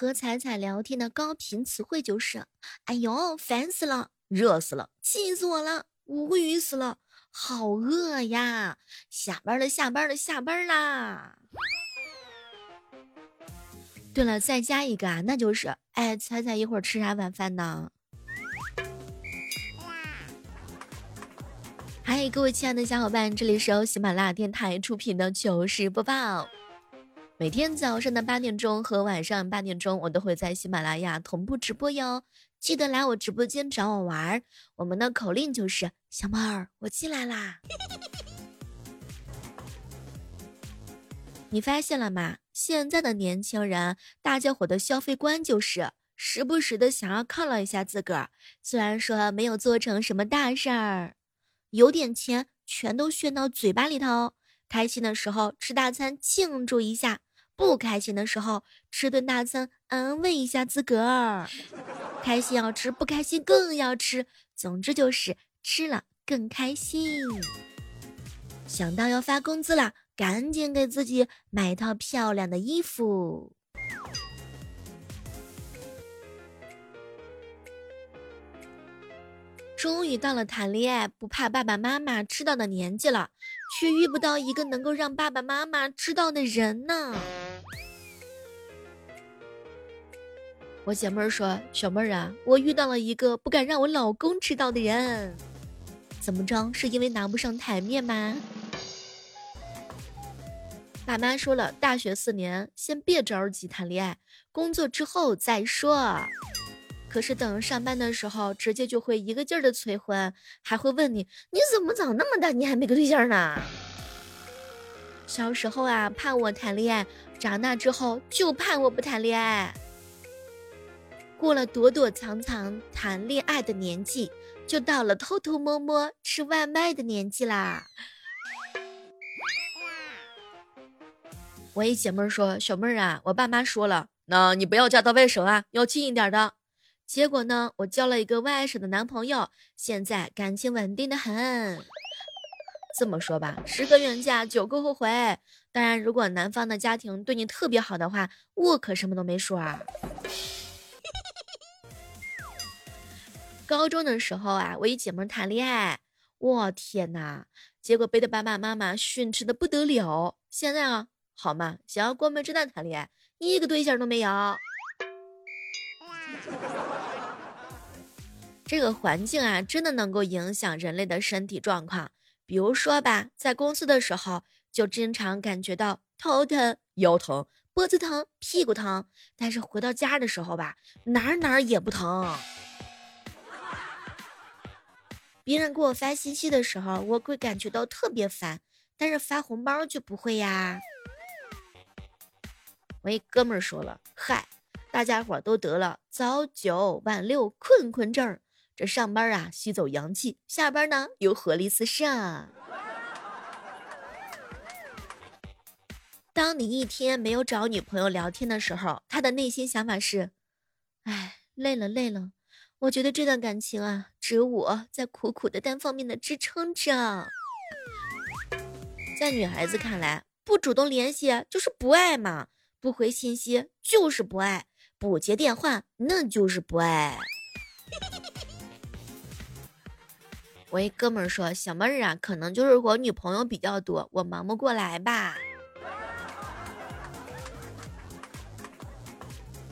和彩彩聊天的高频词汇就是：“哎呦，烦死了，热死了，气死我了，无语死了，好饿呀！下班了，下班了，下班啦！”对了，再加一个啊，那就是：哎，彩彩一会儿吃啥晚饭呢？嗨，各位亲爱的小伙伴，这里是由喜马拉雅电台出品的糗事播报。每天早上的八点钟和晚上八点钟，我都会在喜马拉雅同步直播哟。记得来我直播间找我玩儿。我们的口令就是“小猫儿，我进来啦 ”。你发现了吗？现在的年轻人，大家伙的消费观就是时不时的想要犒劳一下自个儿。虽然说没有做成什么大事儿。有点钱，全都炫到嘴巴里头。开心的时候吃大餐庆祝一下，不开心的时候吃顿大餐安慰一下自个儿。开心要吃，不开心更要吃。总之就是吃了更开心。想到要发工资了，赶紧给自己买一套漂亮的衣服。终于到了谈恋爱不怕爸爸妈妈知道的年纪了，却遇不到一个能够让爸爸妈妈知道的人呢。我姐妹说：“小妹儿啊，我遇到了一个不敢让我老公知道的人，怎么着？是因为拿不上台面吗？”爸妈说了，大学四年先别着急谈恋爱，工作之后再说。可是等上班的时候，直接就会一个劲儿的催婚，还会问你你怎么长那么大你还没个对象呢？小时候啊盼我谈恋爱，长大之后就盼我不谈恋爱。过了躲躲藏藏谈恋爱的年纪，就到了偷偷摸摸吃外卖的年纪啦。我一姐妹说：“小妹儿啊，我爸妈说了，那你不要嫁到外省啊，要近一点的。”结果呢，我交了一个外省的男朋友，现在感情稳定的很。这么说吧，十个远嫁九个后悔。当然，如果男方的家庭对你特别好的话，我可什么都没说啊。高中的时候啊，我一姐妹谈恋爱，我天哪，结果被他爸爸妈妈训斥的不得了。现在啊，好嘛，想要光明正大谈恋爱，一个对象都没有。这个环境啊，真的能够影响人类的身体状况。比如说吧，在公司的时候，就经常感觉到头疼、腰疼、脖子疼、屁股疼，但是回到家的时候吧，哪儿哪儿也不疼。别人给我发信息的时候，我会感觉到特别烦，但是发红包就不会呀。我一哥们儿说了，嗨，大家伙都得了早九晚六困困症。这上班啊，吸走阳气；下班呢，又活力四射。当你一天没有找女朋友聊天的时候，他的内心想法是：哎，累了累了。我觉得这段感情啊，只有我在苦苦的单方面的支撑着。在女孩子看来，不主动联系就是不爱嘛，不回信息就是不爱，不接电话那就是不爱。我一哥们儿说：“小妹儿啊，可能就是我女朋友比较多，我忙不过来吧。”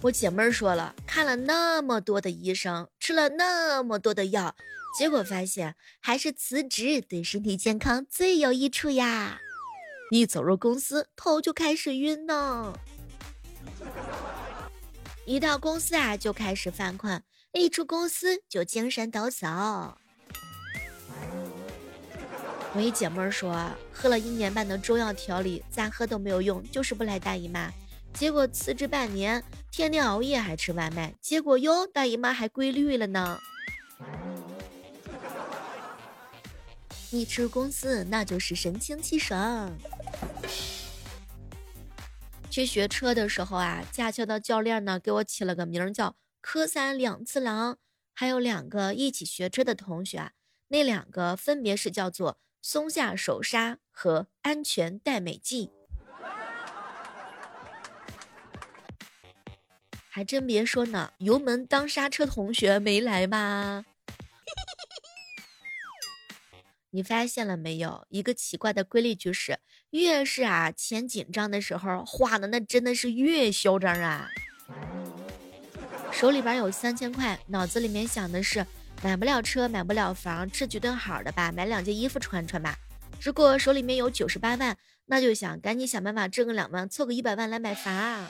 我姐妹儿说了，看了那么多的医生，吃了那么多的药，结果发现还是辞职对身体健康最有益处呀！一走入公司，头就开始晕呢；一到公司啊，就开始犯困；一出公司就精神抖擞。我一姐妹说，喝了一年半的中药调理，咋喝都没有用，就是不来大姨妈。结果辞职半年，天天熬夜还吃外卖，结果哟，大姨妈还规律了呢。一出公司，那就是神清气爽。去学车的时候啊，驾校的教练呢，给我起了个名叫“科三两次郎”，还有两个一起学车的同学啊，那两个分别是叫做。松下手刹和安全带美记。还真别说呢，油门当刹车同学没来吧？你发现了没有？一个奇怪的规律就是，越是啊钱紧张的时候，花的那真的是越嚣张啊。手里边有三千块，脑子里面想的是买不了车，买不了房，吃几顿好的吧，买两件衣服穿穿吧。如果手里面有九十八万，那就想赶紧想办法挣个两万，凑个一百万来买房。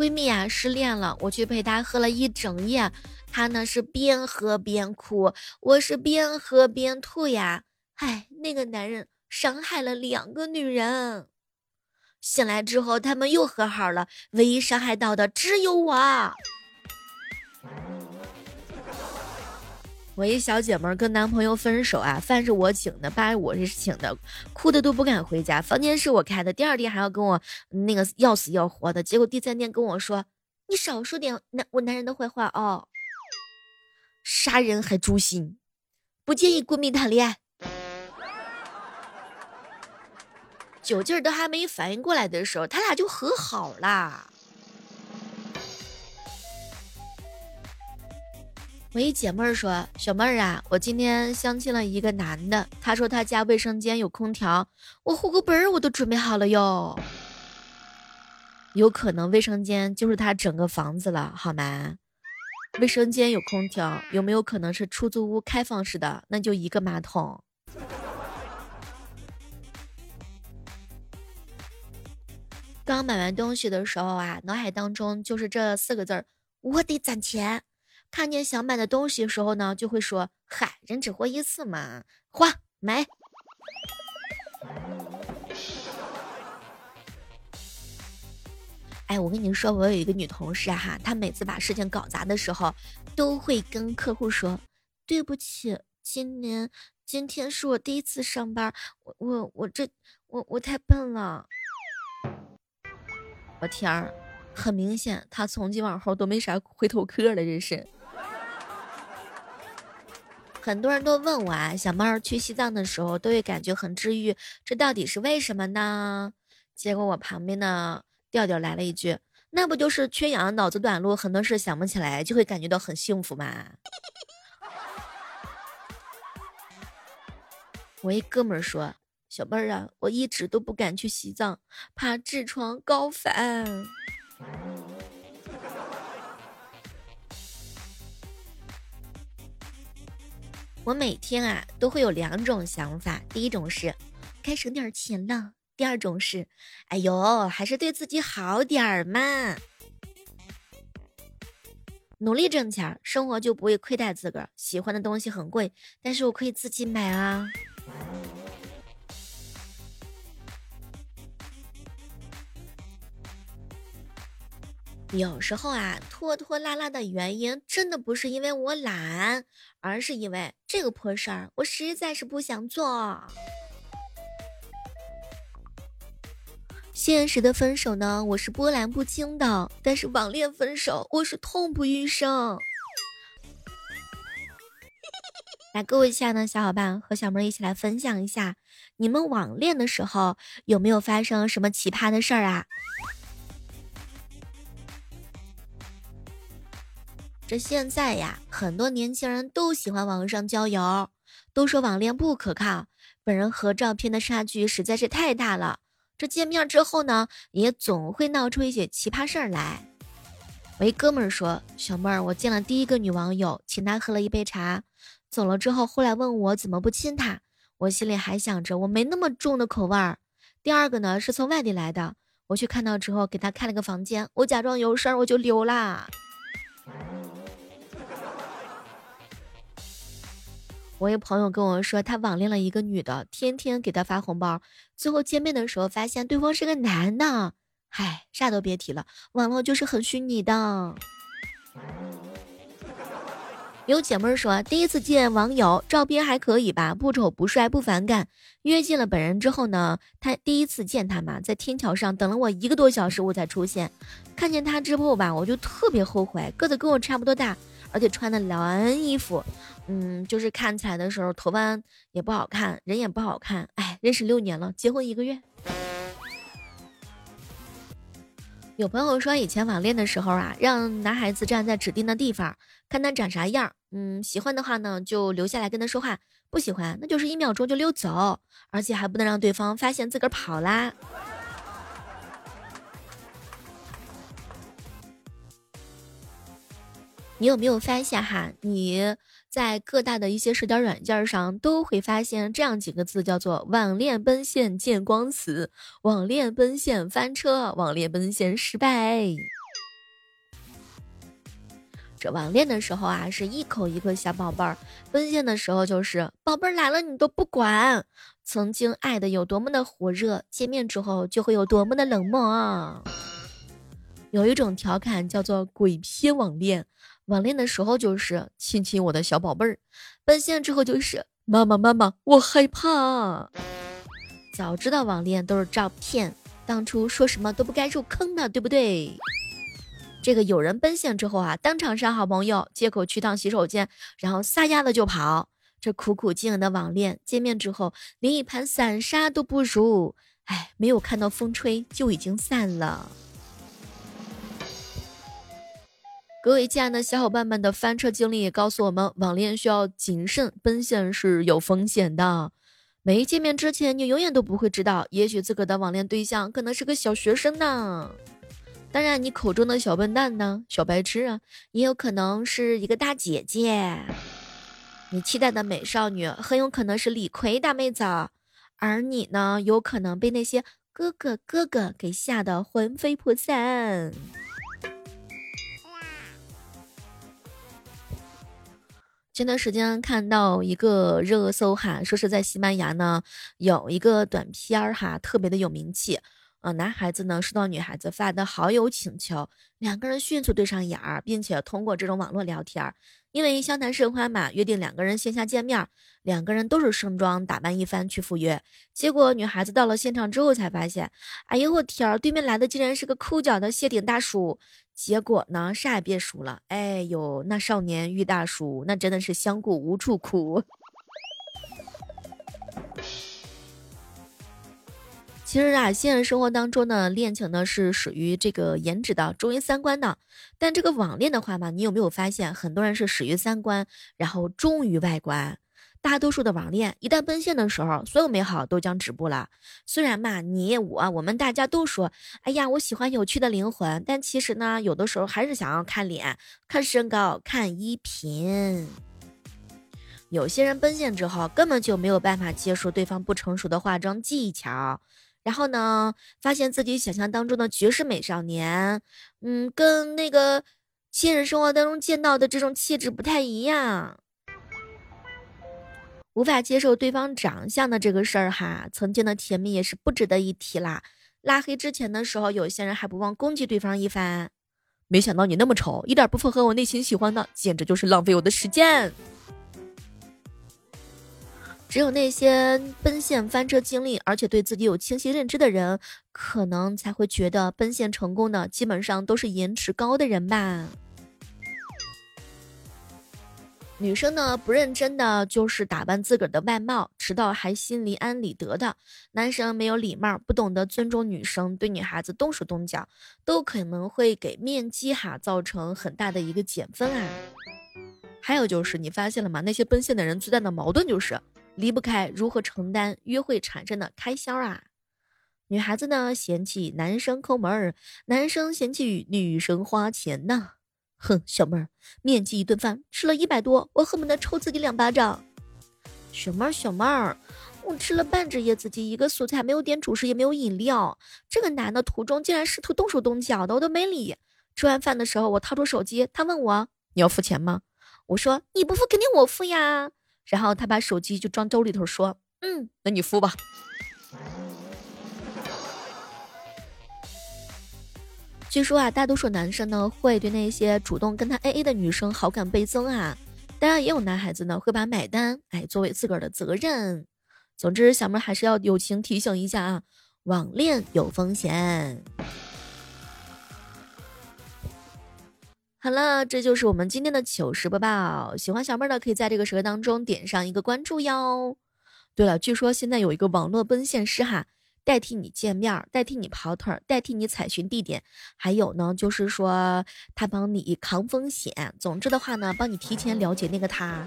闺蜜啊失恋了，我去陪她喝了一整夜，她呢是边喝边哭，我是边喝边吐呀。唉，那个男人伤害了两个女人。醒来之后，他们又和好了，唯一伤害到的只有我。我一小姐妹跟男朋友分手啊，饭是我请的，爸我是请的，哭的都不敢回家，房间是我开的，第二天还要跟我那个要死要活的，结果第三天跟我说：“你少说点男我男人的坏话哦，杀人还诛心，不建议闺蜜谈恋爱。”酒劲儿都还没反应过来的时候，他俩就和好啦。我一姐妹儿说：“小妹儿啊，我今天相亲了一个男的，他说他家卫生间有空调，我户口本儿我都准备好了哟。有可能卫生间就是他整个房子了，好吗？卫生间有空调，有没有可能是出租屋开放式的？那就一个马桶。刚买完东西的时候啊，脑海当中就是这四个字儿：我得攒钱。”看见想买的东西的时候呢，就会说：“嗨，人只活一次嘛，花买。”哎，我跟你说，我有一个女同事哈，她每次把事情搞砸的时候，都会跟客户说：“对不起，今年今天是我第一次上班，我我我这我我太笨了。”我天儿，很明显，她从今往后都没啥回头客了，这是。很多人都问我啊，小妹儿去西藏的时候都会感觉很治愈，这到底是为什么呢？结果我旁边的调调来了一句：“那不就是缺氧、脑子短路，很多事想不起来，就会感觉到很幸福吗？”我一哥们儿说：“小妹儿啊，我一直都不敢去西藏，怕痔疮高反。”我每天啊都会有两种想法，第一种是该省点钱了，第二种是，哎呦，还是对自己好点儿嘛。努力挣钱，生活就不会亏待自个儿。喜欢的东西很贵，但是我可以自己买啊。有时候啊，拖拖拉拉的原因真的不是因为我懒，而是因为这个破事儿我实在是不想做。现实的分手呢，我是波澜不惊的；但是网恋分手，我是痛不欲生。来，各位亲爱的小伙伴和小妹一起来分享一下，你们网恋的时候有没有发生什么奇葩的事儿啊？这现在呀，很多年轻人都喜欢网上交友，都说网恋不可靠，本人和照片的差距实在是太大了。这见面之后呢，也总会闹出一些奇葩事儿来。我一哥们儿说：“小妹儿，我见了第一个女网友，请她喝了一杯茶，走了之后，后来问我怎么不亲她，我心里还想着我没那么重的口味儿。第二个呢，是从外地来的，我去看到之后，给她开了个房间，我假装有事儿，我就溜啦。”我一朋友跟我说，他网恋了一个女的，天天给他发红包，最后见面的时候发现对方是个男的。唉，啥都别提了，网络就是很虚拟的。有姐妹说，第一次见网友，照片还可以吧，不丑不帅不反感。约见了本人之后呢，他第一次见他嘛，在天桥上等了我一个多小时，我才出现。看见他之后吧，我就特别后悔，个子跟我差不多大。而且穿的蓝衣服，嗯，就是看起来的时候头发也不好看，人也不好看。哎，认识六年了，结婚一个月。有朋友说，以前网恋的时候啊，让男孩子站在指定的地方，看他长啥样。嗯，喜欢的话呢，就留下来跟他说话；不喜欢，那就是一秒钟就溜走，而且还不能让对方发现自个儿跑啦。你有没有发现哈？你在各大的一些社交软件上都会发现这样几个字，叫做“网恋奔现见光死”，“网恋奔现翻车”，“网恋奔现失败”。这网恋的时候啊，是一口一个小宝贝儿；奔现的时候就是宝贝儿来了你都不管。曾经爱的有多么的火热，见面之后就会有多么的冷漠。有一种调侃叫做“鬼片网恋”。网恋的时候就是亲亲我的小宝贝儿，奔现之后就是妈妈妈妈我害怕。早知道网恋都是照骗，当初说什么都不该入坑的，对不对？这个有人奔现之后啊，当场删好朋友，借口去趟洗手间，然后撒丫子就跑。这苦苦经营的网恋，见面之后连一盘散沙都不如，哎，没有看到风吹就已经散了。各位亲爱的小伙伴们的翻车经历也告诉我们，网恋需要谨慎，奔现是有风险的。没见面之前，你永远都不会知道，也许自个的网恋对象可能是个小学生呢。当然，你口中的小笨蛋呢，小白痴啊，也有可能是一个大姐姐。你期待的美少女，很有可能是李逵大妹子，而你呢，有可能被那些哥哥哥哥给吓得魂飞魄散。前段时间看到一个热搜哈，说是在西班牙呢有一个短片儿哈，特别的有名气。呃，男孩子呢收到女孩子发的好友请求，两个人迅速对上眼儿，并且通过这种网络聊天儿，因为相谈甚欢嘛，约定两个人线下见面。两个人都是盛装打扮一番去赴约，结果女孩子到了现场之后才发现，哎呦我天儿，对面来的竟然是个抠脚的谢顶大叔。结果呢，啥也别说了，哎呦，那少年遇大叔，那真的是相顾无处哭。其实啊，现实生活当中呢，恋情呢是属于这个颜值的，重于三观的。但这个网恋的话嘛，你有没有发现，很多人是始于三观，然后忠于外观。大多数的网恋一旦奔现的时候，所有美好都将止步了。虽然嘛，你我我们大家都说，哎呀，我喜欢有趣的灵魂，但其实呢，有的时候还是想要看脸、看身高、看衣品。有些人奔现之后，根本就没有办法接受对方不成熟的化妆技巧，然后呢，发现自己想象当中的绝世美少年，嗯，跟那个现实生活当中见到的这种气质不太一样。无法接受对方长相的这个事儿哈，曾经的甜蜜也是不值得一提啦。拉黑之前的时候，有些人还不忘攻击对方一番。没想到你那么丑，一点不符合我内心喜欢的，简直就是浪费我的时间。只有那些奔现翻车经历，而且对自己有清晰认知的人，可能才会觉得奔现成功的基本上都是颜值高的人吧。女生呢不认真的就是打扮自个儿的外貌，迟到还心里安理得的；男生没有礼貌，不懂得尊重女生，对女孩子动手动脚，都可能会给面基哈造成很大的一个减分啊。还有就是你发现了吗？那些奔现的人最大的矛盾就是离不开如何承担约会产生的开销啊。女孩子呢嫌弃男生抠门儿，男生嫌弃女生花钱呢。哼，小妹儿，面基一顿饭吃了一百多，我恨不得抽自己两巴掌。小妹儿，小妹儿，我吃了半只椰子鸡，一个素菜，没有点主食，也没有饮料。这个男的途中竟然试图动手动脚的，我都没理。吃完饭的时候，我掏出手机，他问我你要付钱吗？我说你不付，肯定我付呀。然后他把手机就装兜里头，说嗯，那你付吧。据说啊，大多数男生呢会对那些主动跟他 A A 的女生好感倍增啊，当然也有男孩子呢会把买单哎作为自个儿的责任。总之，小妹还是要友情提醒一下啊，网恋有风险。好了，这就是我们今天的糗事播报。喜欢小妹儿的可以在这个时刻当中点上一个关注哟。对了，据说现在有一个网络奔现师哈。代替你见面，代替你跑腿，代替你采寻地点，还有呢，就是说他帮你扛风险。总之的话呢，帮你提前了解那个他。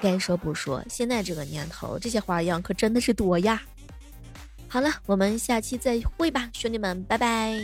该说不说，现在这个年头，这些花样可真的是多呀。好了，我们下期再会吧，兄弟们，拜拜。